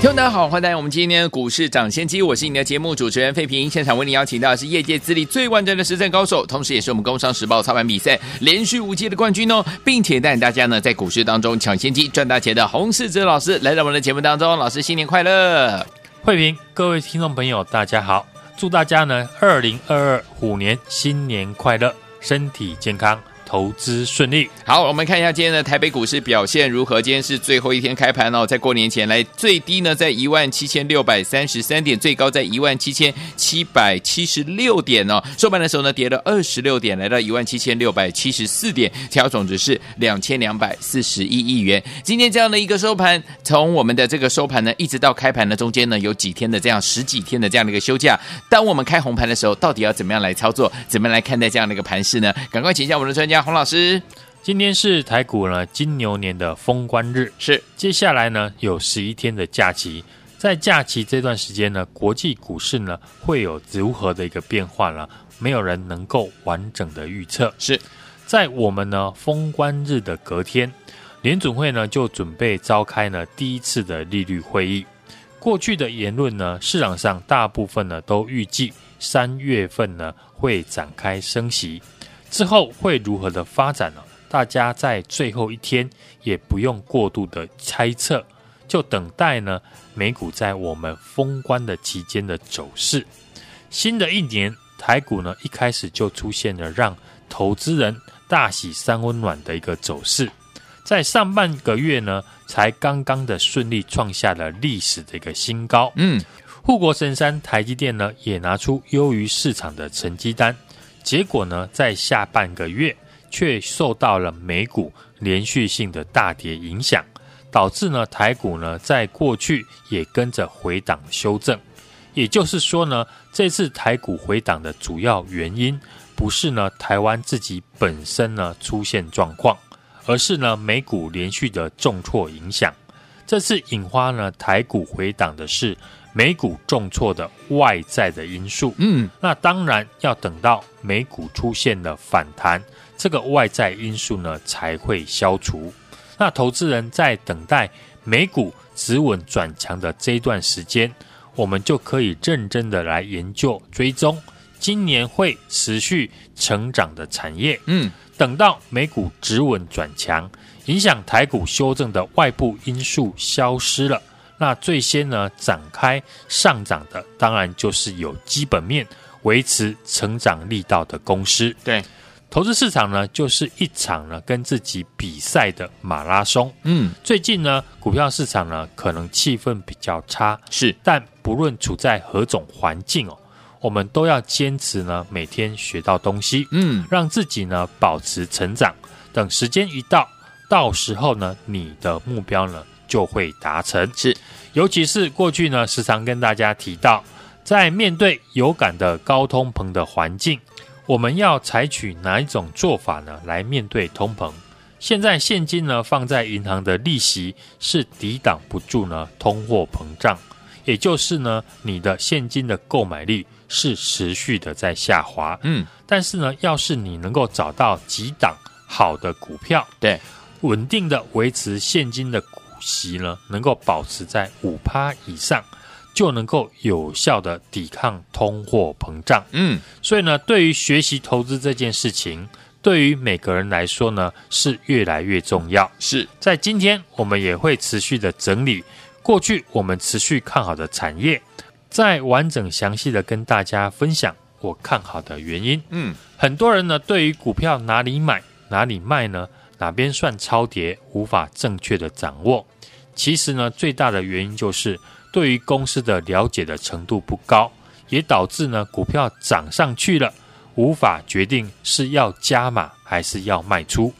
听众大家好，欢迎来到我们今天的股市涨先机，我是你的节目主持人费平。现场为你邀请到的是业界资历最完整的实战高手，同时也是我们工商时报操盘比赛连续五届的冠军哦，并且带领大家呢在股市当中抢先机赚大钱的洪世哲老师来到我们的节目当中。老师新年快乐！费平，各位听众朋友大家好，祝大家呢二零二二虎年新年快乐，身体健康。投资顺利。好，我们看一下今天的台北股市表现如何？今天是最后一天开盘哦，在过年前来最低呢在一万七千六百三十三点，最高在一万七千七百七十六点哦。收盘的时候呢跌了二十六点，来到一万七千六百七十四点，调总值是两千两百四十一亿元。今天这样的一个收盘，从我们的这个收盘呢一直到开盘的中间呢有几天的这样十几天的这样的一个休假。当我们开红盘的时候，到底要怎么样来操作？怎么样来看待这样的一个盘势呢？赶快请一下我们的专家。洪老师，今天是台股呢金牛年的封关日，是接下来呢有十一天的假期，在假期这段时间呢，国际股市呢会有如何的一个变化呢？没有人能够完整的预测。是在我们呢封关日的隔天，联准会呢就准备召开呢第一次的利率会议。过去的言论呢，市场上大部分呢都预计三月份呢会展开升息。之后会如何的发展呢？大家在最后一天也不用过度的猜测，就等待呢美股在我们封关的期间的走势。新的一年，台股呢一开始就出现了让投资人大喜三温暖的一个走势，在上半个月呢才刚刚的顺利创下了历史的一个新高。嗯，护国神山台积电呢也拿出优于市场的成绩单。结果呢，在下半个月却受到了美股连续性的大跌影响，导致呢台股呢在过去也跟着回档修正。也就是说呢，这次台股回档的主要原因不是呢台湾自己本身呢出现状况，而是呢美股连续的重挫影响。这次引发呢台股回档的是。美股重挫的外在的因素，嗯，那当然要等到美股出现了反弹，这个外在因素呢才会消除。那投资人在等待美股止稳转强的这一段时间，我们就可以认真的来研究追踪今年会持续成长的产业。嗯，等到美股止稳转强，影响台股修正的外部因素消失了。那最先呢展开上涨的，当然就是有基本面维持成长力道的公司。对，投资市场呢就是一场呢跟自己比赛的马拉松。嗯，最近呢股票市场呢可能气氛比较差，是，但不论处在何种环境哦，我们都要坚持呢每天学到东西，嗯，让自己呢保持成长。等时间一到，到时候呢你的目标呢。就会达成，是，尤其是过去呢，时常跟大家提到，在面对有感的高通膨的环境，我们要采取哪一种做法呢？来面对通膨？现在现金呢放在银行的利息是抵挡不住呢通货膨胀，也就是呢你的现金的购买力是持续的在下滑。嗯，但是呢，要是你能够找到几档好的股票，对，稳定的维持现金的股。息呢，能够保持在五趴以上，就能够有效的抵抗通货膨胀。嗯，所以呢，对于学习投资这件事情，对于每个人来说呢，是越来越重要。是在今天，我们也会持续的整理过去我们持续看好的产业，再完整详细的跟大家分享我看好的原因。嗯，很多人呢，对于股票哪里买哪里卖呢？哪边算超跌，无法正确的掌握。其实呢，最大的原因就是对于公司的了解的程度不高，也导致呢股票涨上去了，无法决定是要加码还是要卖出。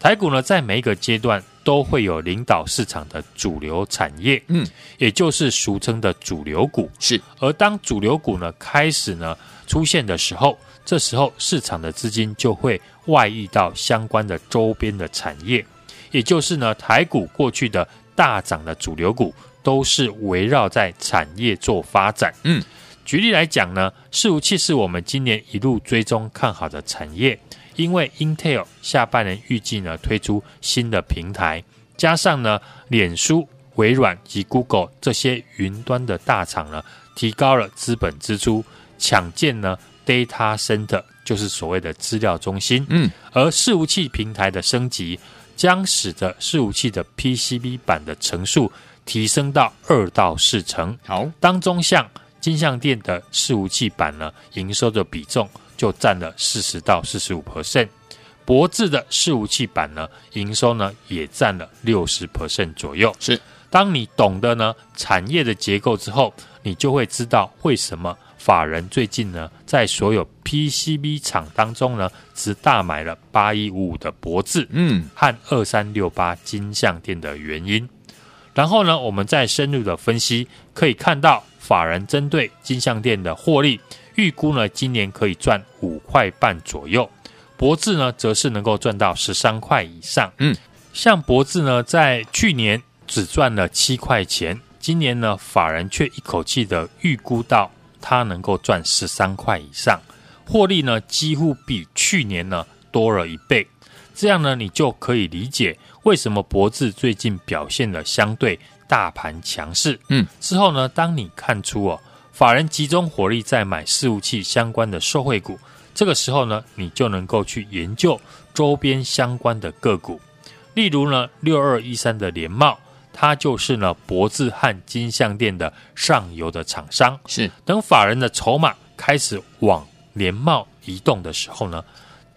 台股呢，在每一个阶段都会有领导市场的主流产业，嗯，也就是俗称的主流股。是，而当主流股呢开始呢出现的时候，这时候市场的资金就会外溢到相关的周边的产业，也就是呢，台股过去的大涨的主流股都是围绕在产业做发展。嗯，举例来讲呢，伺服器是我们今年一路追踪看好的产业，因为 Intel 下半年预计呢推出新的平台，加上呢，脸书、微软及 Google 这些云端的大厂呢，提高了资本支出，抢建呢。Data Center 就是所谓的资料中心，嗯，而伺服器平台的升级将使得伺服器的 PCB 板的层数提升到二到四成。好，当中像金相电的伺服器板呢，营收的比重就占了四十到四十五 percent，博智的伺服器板呢，营收呢也占了六十 percent 左右。是，当你懂得呢产业的结构之后，你就会知道为什么。法人最近呢，在所有 PCB 厂当中呢，只大买了八一五五的博智，嗯，和二三六八金像店的原因。然后呢，我们再深入的分析，可以看到法人针对金像店的获利预估呢，今年可以赚五块半左右，博智呢，则是能够赚到十三块以上。嗯，像博智呢，在去年只赚了七块钱，今年呢，法人却一口气的预估到。它能够赚十三块以上，获利呢几乎比去年呢多了一倍。这样呢，你就可以理解为什么博智最近表现的相对大盘强势。嗯，之后呢，当你看出哦，法人集中火力在买伺服器相关的受惠股，这个时候呢，你就能够去研究周边相关的个股，例如呢六二一三的联茂。它就是呢，博智和金像电的上游的厂商。是，等法人的筹码开始往联茂移动的时候呢，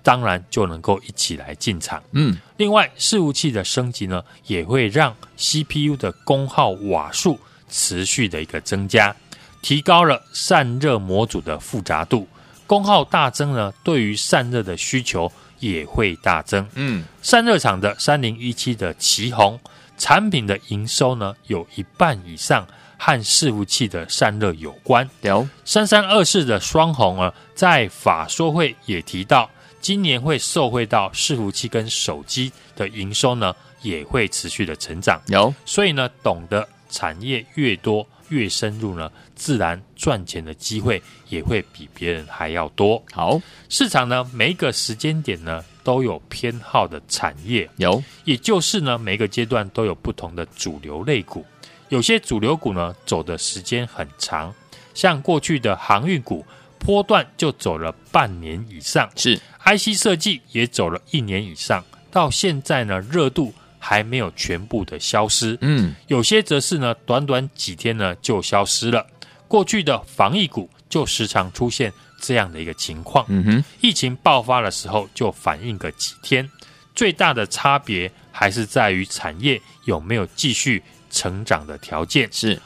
当然就能够一起来进场。嗯，另外，伺服器的升级呢，也会让 CPU 的功耗瓦数持续的一个增加，提高了散热模组的复杂度，功耗大增呢，对于散热的需求也会大增。嗯，散热厂的三零一七的奇鋐。产品的营收呢，有一半以上和伺服器的散热有关。有三三二四的双红呢，在法说会也提到，今年会受惠到伺服器跟手机的营收呢，也会持续的成长。有，所以呢，懂得产业越多越深入呢，自然赚钱的机会也会比别人还要多。好，市场呢，每一个时间点呢。都有偏好的产业，有，也就是呢，每个阶段都有不同的主流类股。有些主流股呢，走的时间很长，像过去的航运股，波段就走了半年以上。是，IC 设计也走了一年以上，到现在呢，热度还没有全部的消失。嗯，有些则是呢，短短几天呢就消失了。过去的防疫股就时常出现。这样的一个情况，嗯哼，疫情爆发的时候就反应个几天，最大的差别还是在于产业有没有继续成长的条件，是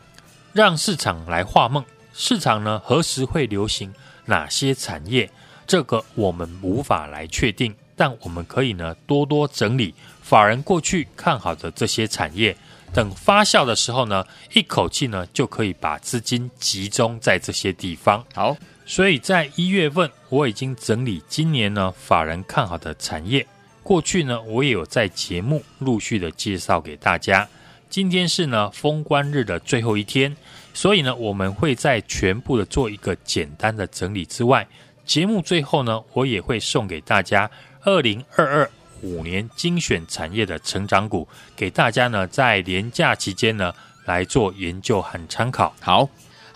让市场来画梦。市场呢，何时会流行哪些产业？这个我们无法来确定，但我们可以呢多多整理法人过去看好的这些产业，等发酵的时候呢，一口气呢就可以把资金集中在这些地方。好。所以在一月份，我已经整理今年呢法人看好的产业。过去呢，我也有在节目陆续的介绍给大家。今天是呢封关日的最后一天，所以呢，我们会在全部的做一个简单的整理之外，节目最后呢，我也会送给大家二零二二五年精选产业的成长股，给大家呢在连假期间呢来做研究和参考。好。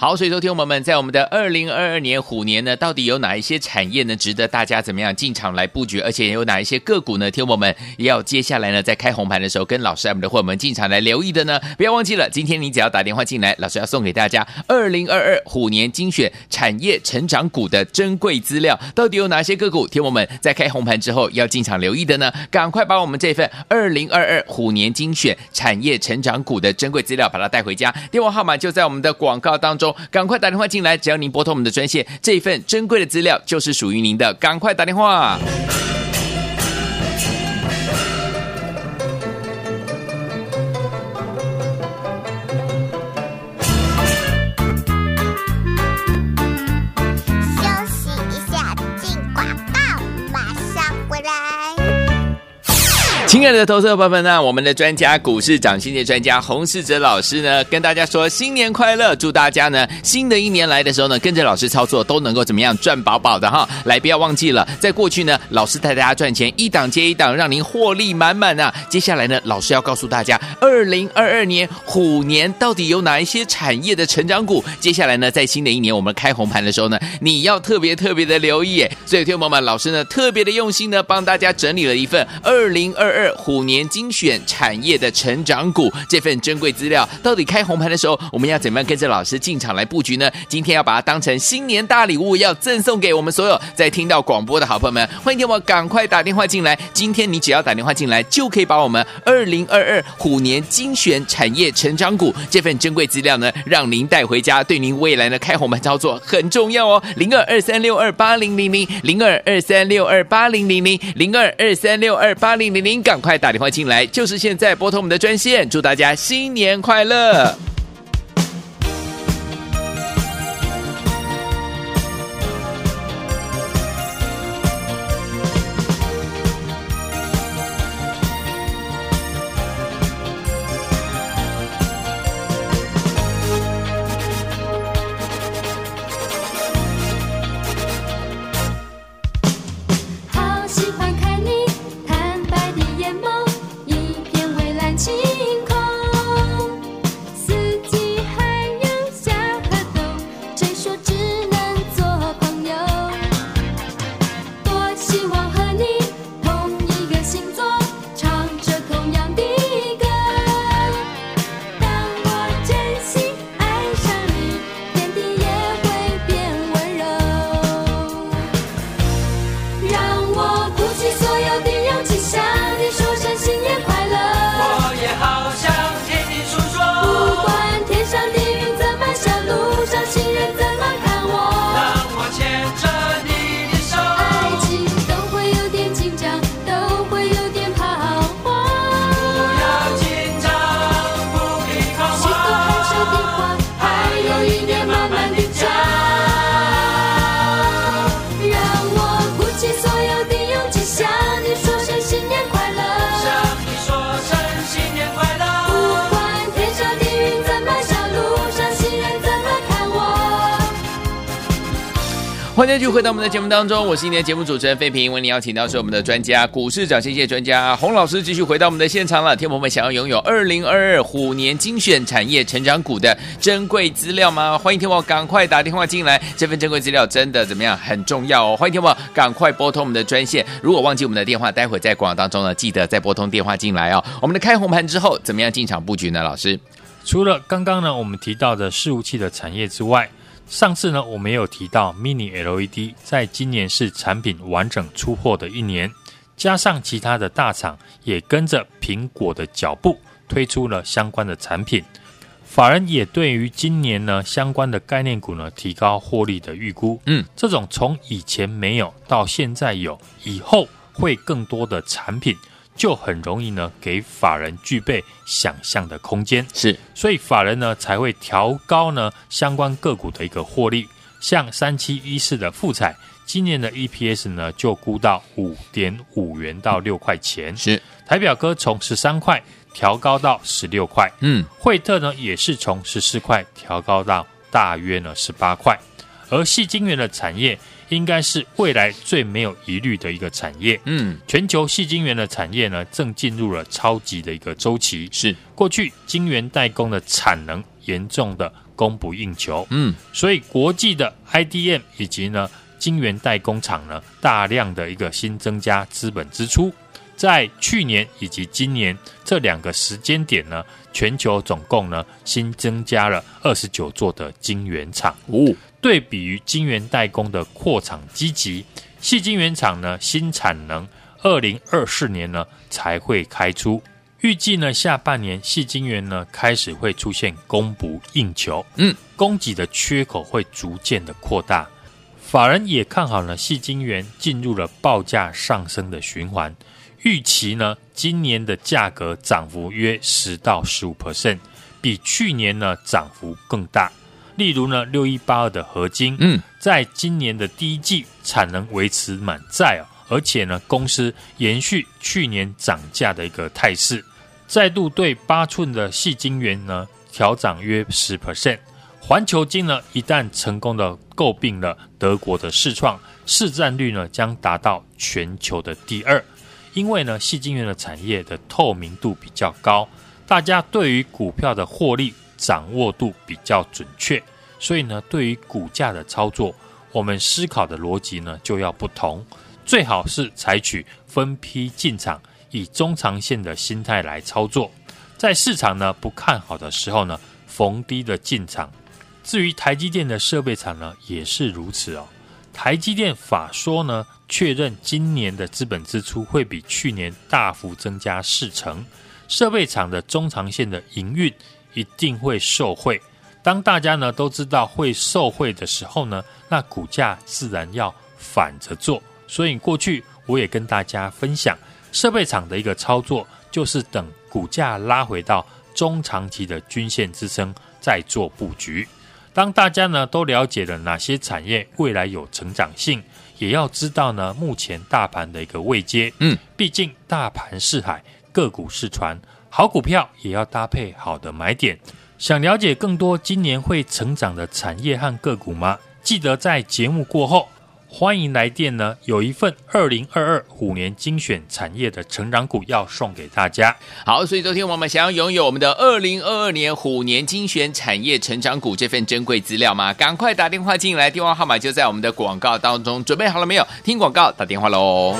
好，所以说，听友们，在我们的二零二二年虎年呢，到底有哪一些产业呢，值得大家怎么样进场来布局？而且有哪一些个股呢？听友们要接下来呢，在开红盘的时候，跟老师我们的伙伴们进场来留意的呢。不要忘记了，今天你只要打电话进来，老师要送给大家二零二二虎年精选产业成长股的珍贵资料。到底有哪些个股？听众们在开红盘之后要进场留意的呢？赶快把我们这份二零二二虎年精选产业成长股的珍贵资料把它带回家。电话号码就在我们的广告当中。赶快打电话进来，只要您拨通我们的专线，这一份珍贵的资料就是属于您的。赶快打电话。亲爱的投资者朋友们呢，我们的专家股市涨先机专家洪世哲老师呢，跟大家说新年快乐，祝大家呢新的一年来的时候呢，跟着老师操作都能够怎么样赚饱饱的哈。来，不要忘记了，在过去呢，老师带大家赚钱一档接一档，让您获利满满啊。接下来呢，老师要告诉大家，二零二二年虎年到底有哪一些产业的成长股？接下来呢，在新的一年我们开红盘的时候呢，你要特别特别的留意。所以，听众朋友们，老师呢特别的用心呢，帮大家整理了一份二零二二。二虎年精选产业的成长股这份珍贵资料，到底开红盘的时候，我们要怎么样跟着老师进场来布局呢？今天要把它当成新年大礼物，要赠送给我们所有在听到广播的好朋友们。欢迎听我赶快打电话进来。今天你只要打电话进来，就可以把我们二零二二虎年精选产业成长股这份珍贵资料呢，让您带回家，对您未来的开红盘操作很重要哦。零二二三六二八零零零零二二三六二八零零零零二二三六二八零零零。赶快打电话进来，就是现在拨通我们的专线，祝大家新年快乐！欢迎继续回到我们的节目当中，我是今天节目主持人费平，为您邀请到是我们的专家股市涨先机专家洪老师，继续回到我们的现场了。听众们想要拥有二零二二虎年精选产业成长股的珍贵资料吗？欢迎听我赶快打电话进来，这份珍贵资料真的怎么样？很重要哦！欢迎听我赶快拨通我们的专线，如果忘记我们的电话，待会在广告当中呢，记得再拨通电话进来哦。我们的开红盘之后，怎么样进场布局呢？老师，除了刚刚呢我们提到的伺服器的产业之外。上次呢，我们也有提到 Mini LED，在今年是产品完整出货的一年，加上其他的大厂也跟着苹果的脚步推出了相关的产品，法人也对于今年呢相关的概念股呢提高获利的预估。嗯，这种从以前没有到现在有，以后会更多的产品。就很容易呢，给法人具备想象的空间，是，所以法人呢才会调高呢相关个股的一个获利，像三七一四的富彩，今年的 EPS 呢就估到五点五元到六块钱，是，台表哥从十三块调高到十六块，嗯，惠特呢也是从十四块调高到大约呢十八块，而矽晶圆的产业。应该是未来最没有疑虑的一个产业。嗯，全球细晶圆的产业呢，正进入了超级的一个周期。是，过去晶圆代工的产能严重的供不应求。嗯，所以国际的 IDM 以及呢晶圆代工厂呢，大量的一个新增加资本支出。在去年以及今年这两个时间点呢，全球总共呢新增加了二十九座的晶圆厂。哦。对比于晶圆代工的扩厂积极，细晶圆厂呢新产能二零二四年呢才会开出，预计呢下半年细晶圆呢开始会出现供不应求，嗯，供给的缺口会逐渐的扩大，法人也看好呢细晶圆进入了报价上升的循环，预期呢今年的价格涨幅约十到十五 percent，比去年呢涨幅更大。例如呢，六一八二的合金，嗯，在今年的第一季产能维持满载哦，而且呢，公司延续去年涨价的一个态势，再度对八寸的细晶圆呢调涨约十 percent。环球金呢一旦成功的诟病了德国的世创，市占率呢将达到全球的第二。因为呢，细晶圆的产业的透明度比较高，大家对于股票的获利掌握度比较准确，所以呢，对于股价的操作，我们思考的逻辑呢就要不同，最好是采取分批进场，以中长线的心态来操作，在市场呢不看好的时候呢，逢低的进场。至于台积电的设备厂呢，也是如此哦。台积电法说呢，确认今年的资本支出会比去年大幅增加四成，设备厂的中长线的营运一定会受惠。当大家呢都知道会受惠的时候呢，那股价自然要反着做。所以过去我也跟大家分享，设备厂的一个操作，就是等股价拉回到中长期的均线支撑再做布局。当大家呢都了解了哪些产业未来有成长性，也要知道呢目前大盘的一个位阶。嗯，毕竟大盘是海，个股试传，好股票也要搭配好的买点。想了解更多今年会成长的产业和个股吗？记得在节目过后。欢迎来电呢，有一份二零二二虎年精选产业的成长股要送给大家。好，所以昨天我们想要拥有我们的二零二二年虎年精选产业成长股这份珍贵资料吗？赶快打电话进来，电话号码就在我们的广告当中。准备好了没有？听广告，打电话喽。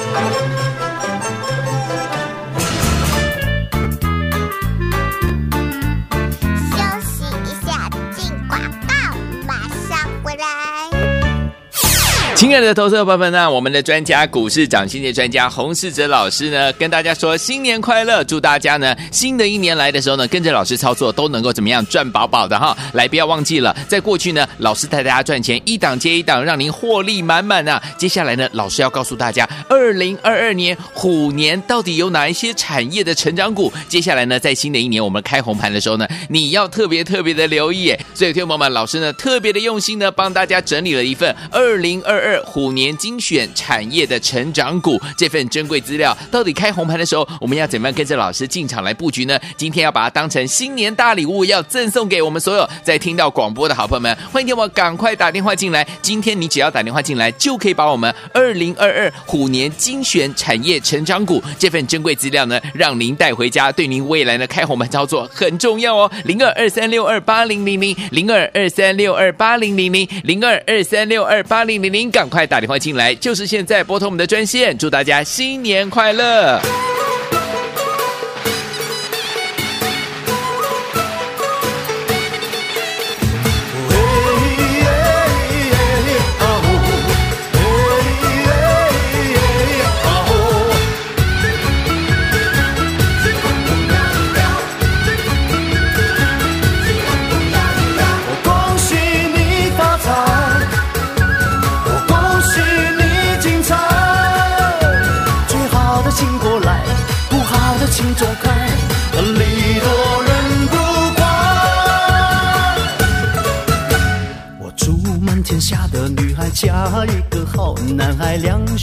亲爱的投资者朋友们呢，我们的专家股市涨先机专家洪世哲老师呢，跟大家说新年快乐，祝大家呢新的一年来的时候呢，跟着老师操作都能够怎么样赚饱饱的哈。来，不要忘记了，在过去呢，老师带大家赚钱一档接一档，让您获利满满啊。接下来呢，老师要告诉大家，二零二二年虎年到底有哪一些产业的成长股？接下来呢，在新的一年我们开红盘的时候呢，你要特别特别的留意。所以，听众朋友们，老师呢特别的用心呢，帮大家整理了一份二零二二。二虎年精选产业的成长股这份珍贵资料，到底开红盘的时候，我们要怎么样跟着老师进场来布局呢？今天要把它当成新年大礼物，要赠送给我们所有在听到广播的好朋友们。欢迎听我赶快打电话进来。今天你只要打电话进来，就可以把我们二零二二虎年精选产业成长股这份珍贵资料呢，让您带回家，对您未来的开红盘操作很重要哦。零二二三六二八零零零零二二三六二八零零零零二二三六二八零零零。赶快打电话进来，就是现在拨通我们的专线，祝大家新年快乐！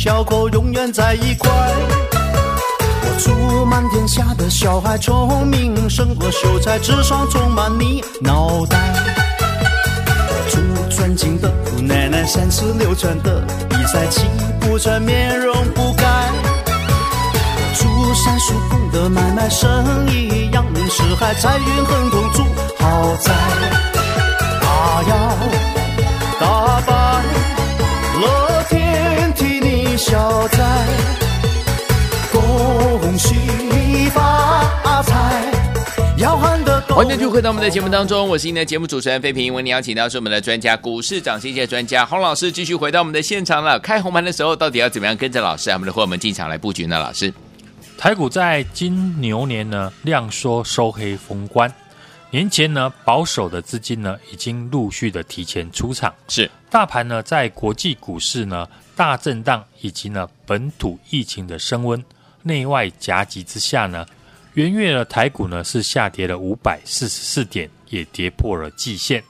小口永远在一块。我祝满天下的小孩聪明胜过秀才，智商充满你脑袋。我祝尊敬的姑奶奶三十六转的比赛气不喘，面容不改。我祝三叔公的买卖生意扬名四海，财运亨通住豪宅。他要消灾，恭喜发财，要喊得欢迎继续回到我们的节目当中，我是您的节目主持人费平。为您邀请到是我们的专家股市涨先机专家洪老师，继续回到我们的现场了。开红盘的时候，到底要怎么样跟着老师，我们的伙伴进场来布局呢？老师，台股在金牛年呢量缩收黑封关。年前呢，保守的资金呢，已经陆续的提前出场。是大盘呢，在国际股市呢大震荡，以及呢本土疫情的升温、内外夹击之下呢，元月的台股呢是下跌了五百四十四点，也跌破了季线。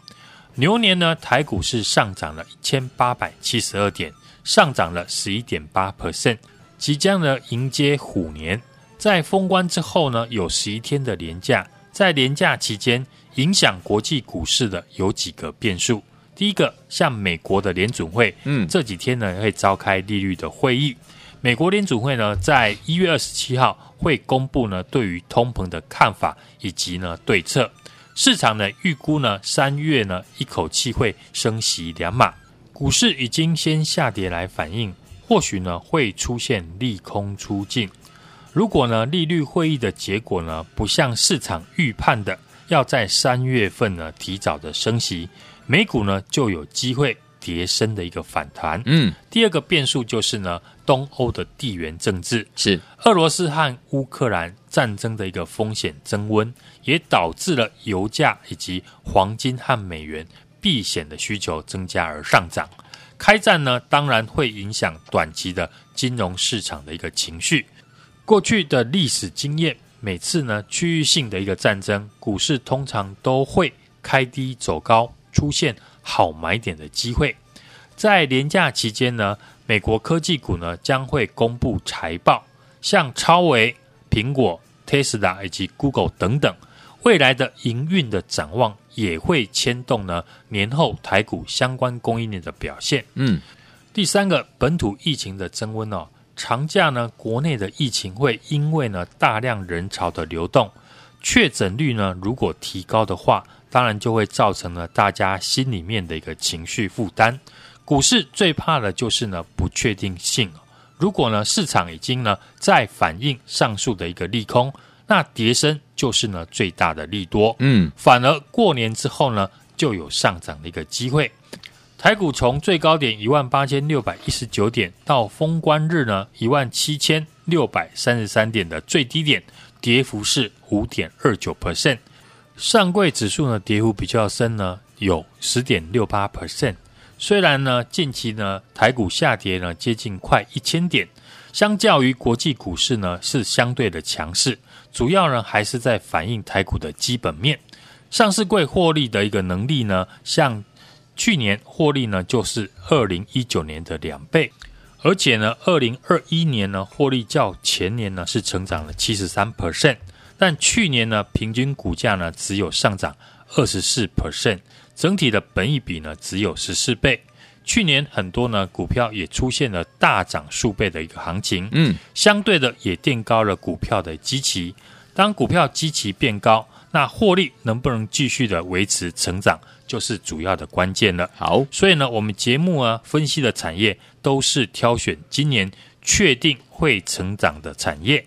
牛年呢，台股是上涨了一千八百七十二点，上涨了十一点八 percent。即将呢迎接虎年，在封关之后呢，有十一天的连假，在连假期间，影响国际股市的有几个变数。第一个，像美国的联准会，嗯，这几天呢会召开利率的会议。美国联准会呢，在一月二十七号会公布呢对于通膨的看法以及呢对策。市场呢预估呢三月呢一口气会升息两码，股市已经先下跌来反应，或许呢会出现利空出尽。如果呢利率会议的结果呢不像市场预判的要在三月份呢提早的升息，美股呢就有机会跌升的一个反弹。嗯，第二个变数就是呢东欧的地缘政治，是俄罗斯和乌克兰战争的一个风险增温。也导致了油价以及黄金和美元避险的需求增加而上涨。开战呢，当然会影响短期的金融市场的一个情绪。过去的历史经验，每次呢区域性的一个战争，股市通常都会开低走高，出现好买点的机会。在连假期间呢，美国科技股呢将会公布财报，像超微、苹果、Tesla 以及 Google 等等。未来的营运的展望也会牵动呢年后台股相关供应链的表现。嗯，第三个本土疫情的增温哦，长假呢国内的疫情会因为呢大量人潮的流动，确诊率呢如果提高的话，当然就会造成了大家心里面的一个情绪负担。股市最怕的就是呢不确定性，如果呢市场已经呢在反映上述的一个利空。那跌升就是呢最大的利多，嗯，反而过年之后呢就有上涨的一个机会。台股从最高点一万八千六百一十九点到封关日呢一万七千六百三十三点的最低点，跌幅是五点二九 percent。上柜指数呢跌幅比较深呢，有十点六八 percent。虽然呢近期呢台股下跌呢接近快一千点，相较于国际股市呢是相对的强势。主要呢还是在反映台股的基本面，上市柜获利的一个能力呢，像去年获利呢就是二零一九年的两倍，而且呢二零二一年呢获利较前年呢是成长了七十三 percent，但去年呢平均股价呢只有上涨二十四 percent，整体的本益比呢只有十四倍。去年很多呢股票也出现了大涨数倍的一个行情，嗯，相对的也垫高了股票的基期。当股票基期变高，那获利能不能继续的维持成长，就是主要的关键了。好，所以呢，我们节目啊分析的产业都是挑选今年确定会成长的产业，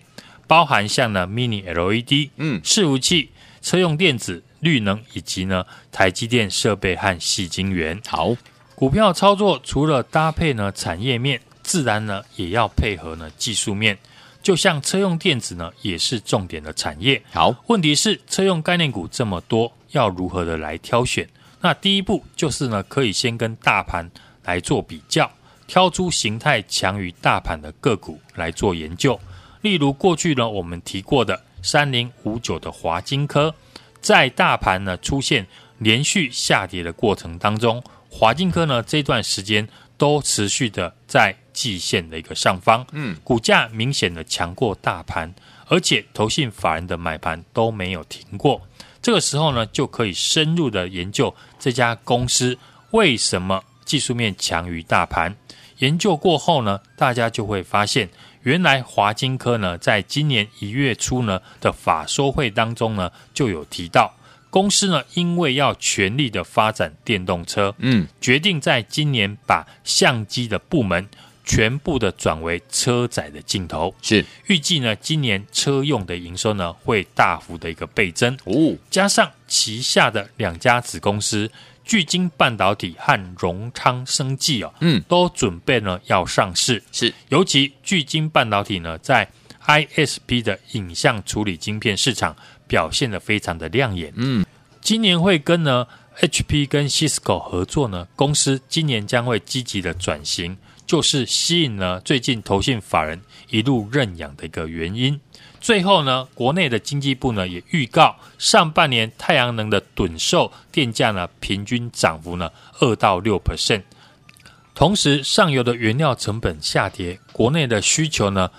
包含像呢 Mini LED，嗯，伺服器、车用电子、绿能以及呢台积电设备和细晶圆。好。股票操作除了搭配呢产业面，自然呢也要配合呢技术面。就像车用电子呢，也是重点的产业。好，问题是车用概念股这么多，要如何的来挑选？那第一步就是呢，可以先跟大盘来做比较，挑出形态强于大盘的个股来做研究。例如过去呢，我们提过的三零五九的华金科，在大盘呢出现连续下跌的过程当中。华金科呢，这段时间都持续的在季线的一个上方，嗯，股价明显的强过大盘，而且投信法人的买盘都没有停过。这个时候呢，就可以深入的研究这家公司为什么技术面强于大盘。研究过后呢，大家就会发现，原来华金科呢，在今年一月初呢的法说会当中呢，就有提到。公司呢，因为要全力的发展电动车，嗯，决定在今年把相机的部门全部的转为车载的镜头，是。预计呢，今年车用的营收呢会大幅的一个倍增。哦，加上旗下的两家子公司聚晶半导体和荣昌生技哦，嗯，都准备呢要上市，是尤其聚晶半导体呢在 ISP 的影像处理晶片市场。表现的非常的亮眼。嗯，今年会跟呢 HP 跟 Cisco 合作呢，公司今年将会积极的转型，就是吸引了最近投信法人一路认养的一个原因。最后呢，国内的经济部呢也预告，上半年太阳能的趸售电价呢平均涨幅呢二到六 percent。同时，上游的原料成本下跌，国内的需求呢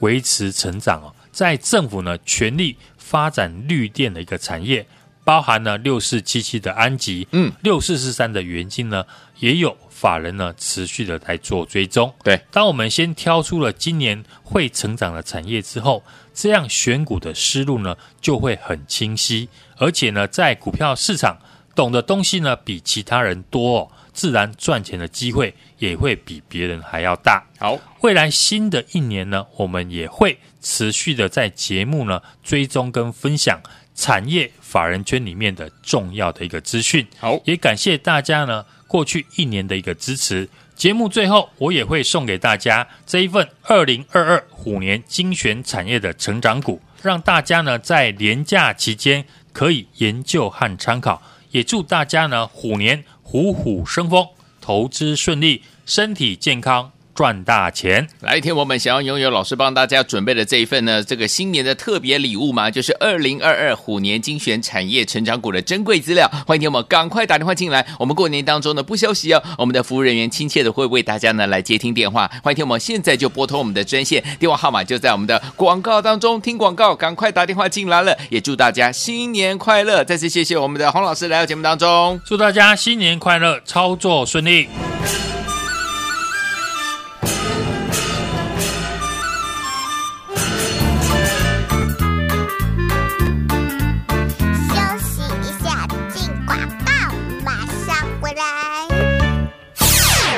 维持成长哦。在政府呢全力发展绿电的一个产业，包含了六四七七的安吉，嗯，六四四三的元晶呢，也有法人呢持续的来做追踪。对，当我们先挑出了今年会成长的产业之后，这样选股的思路呢就会很清晰，而且呢在股票市场懂的东西呢比其他人多哦。自然赚钱的机会也会比别人还要大。好，未来新的一年呢，我们也会持续的在节目呢追踪跟分享产业法人圈里面的重要的一个资讯。好，也感谢大家呢过去一年的一个支持。节目最后，我也会送给大家这一份二零二二虎年精选产业的成长股，让大家呢在连假期间可以研究和参考。也祝大家呢虎年。虎虎生风，投资顺利，身体健康。赚大钱！来，听我们想要拥有老师帮大家准备的这一份呢，这个新年的特别礼物嘛？就是二零二二虎年精选产业成长股的珍贵资料。欢迎听我们赶快打电话进来。我们过年当中呢不休息哦，我们的服务人员亲切的会为大家呢来接听电话。欢迎听我们现在就拨通我们的专线，电话号码就在我们的广告当中。听广告，赶快打电话进来了。也祝大家新年快乐！再次谢谢我们的洪老师来到节目当中，祝大家新年快乐，操作顺利。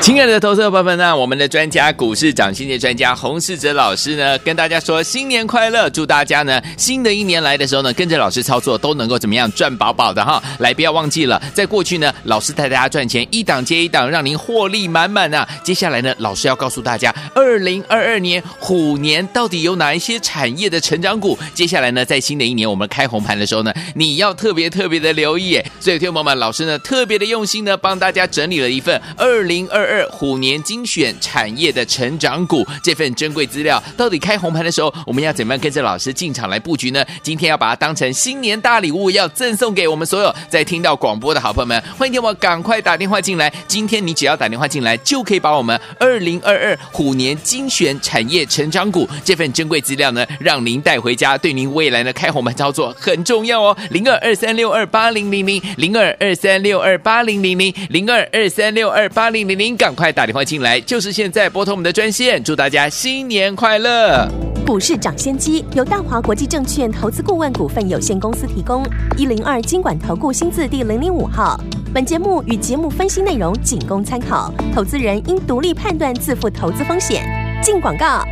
亲爱的投资者朋友们呢，我们的专家股市涨新的专家洪世哲老师呢，跟大家说新年快乐，祝大家呢新的一年来的时候呢，跟着老师操作都能够怎么样赚饱饱的哈。来，不要忘记了，在过去呢，老师带大家赚钱一档接一档，让您获利满满啊。接下来呢，老师要告诉大家，二零二二年虎年到底有哪一些产业的成长股？接下来呢，在新的一年我们开红盘的时候呢，你要特别特别的留意。所以，听众朋友们，老师呢特别的用心呢，帮大家整理了一份二零二二。二虎年精选产业的成长股这份珍贵资料，到底开红盘的时候，我们要怎么样跟着老师进场来布局呢？今天要把它当成新年大礼物，要赠送给我们所有在听到广播的好朋友们。欢迎听我赶快打电话进来。今天你只要打电话进来，就可以把我们二零二二虎年精选产业成长股这份珍贵资料呢，让您带回家，对您未来的开红盘操作很重要哦。零二二三六二八零零零零二二三六二八零零零零二二三六二八零零零。赶快打电话进来，就是现在拨通我们的专线，祝大家新年快乐！股市涨先机由大华国际证券投资顾问股份有限公司提供，一零二经管投顾新字第零零五号。本节目与节目分析内容仅供参考，投资人应独立判断，自负投资风险。进广告。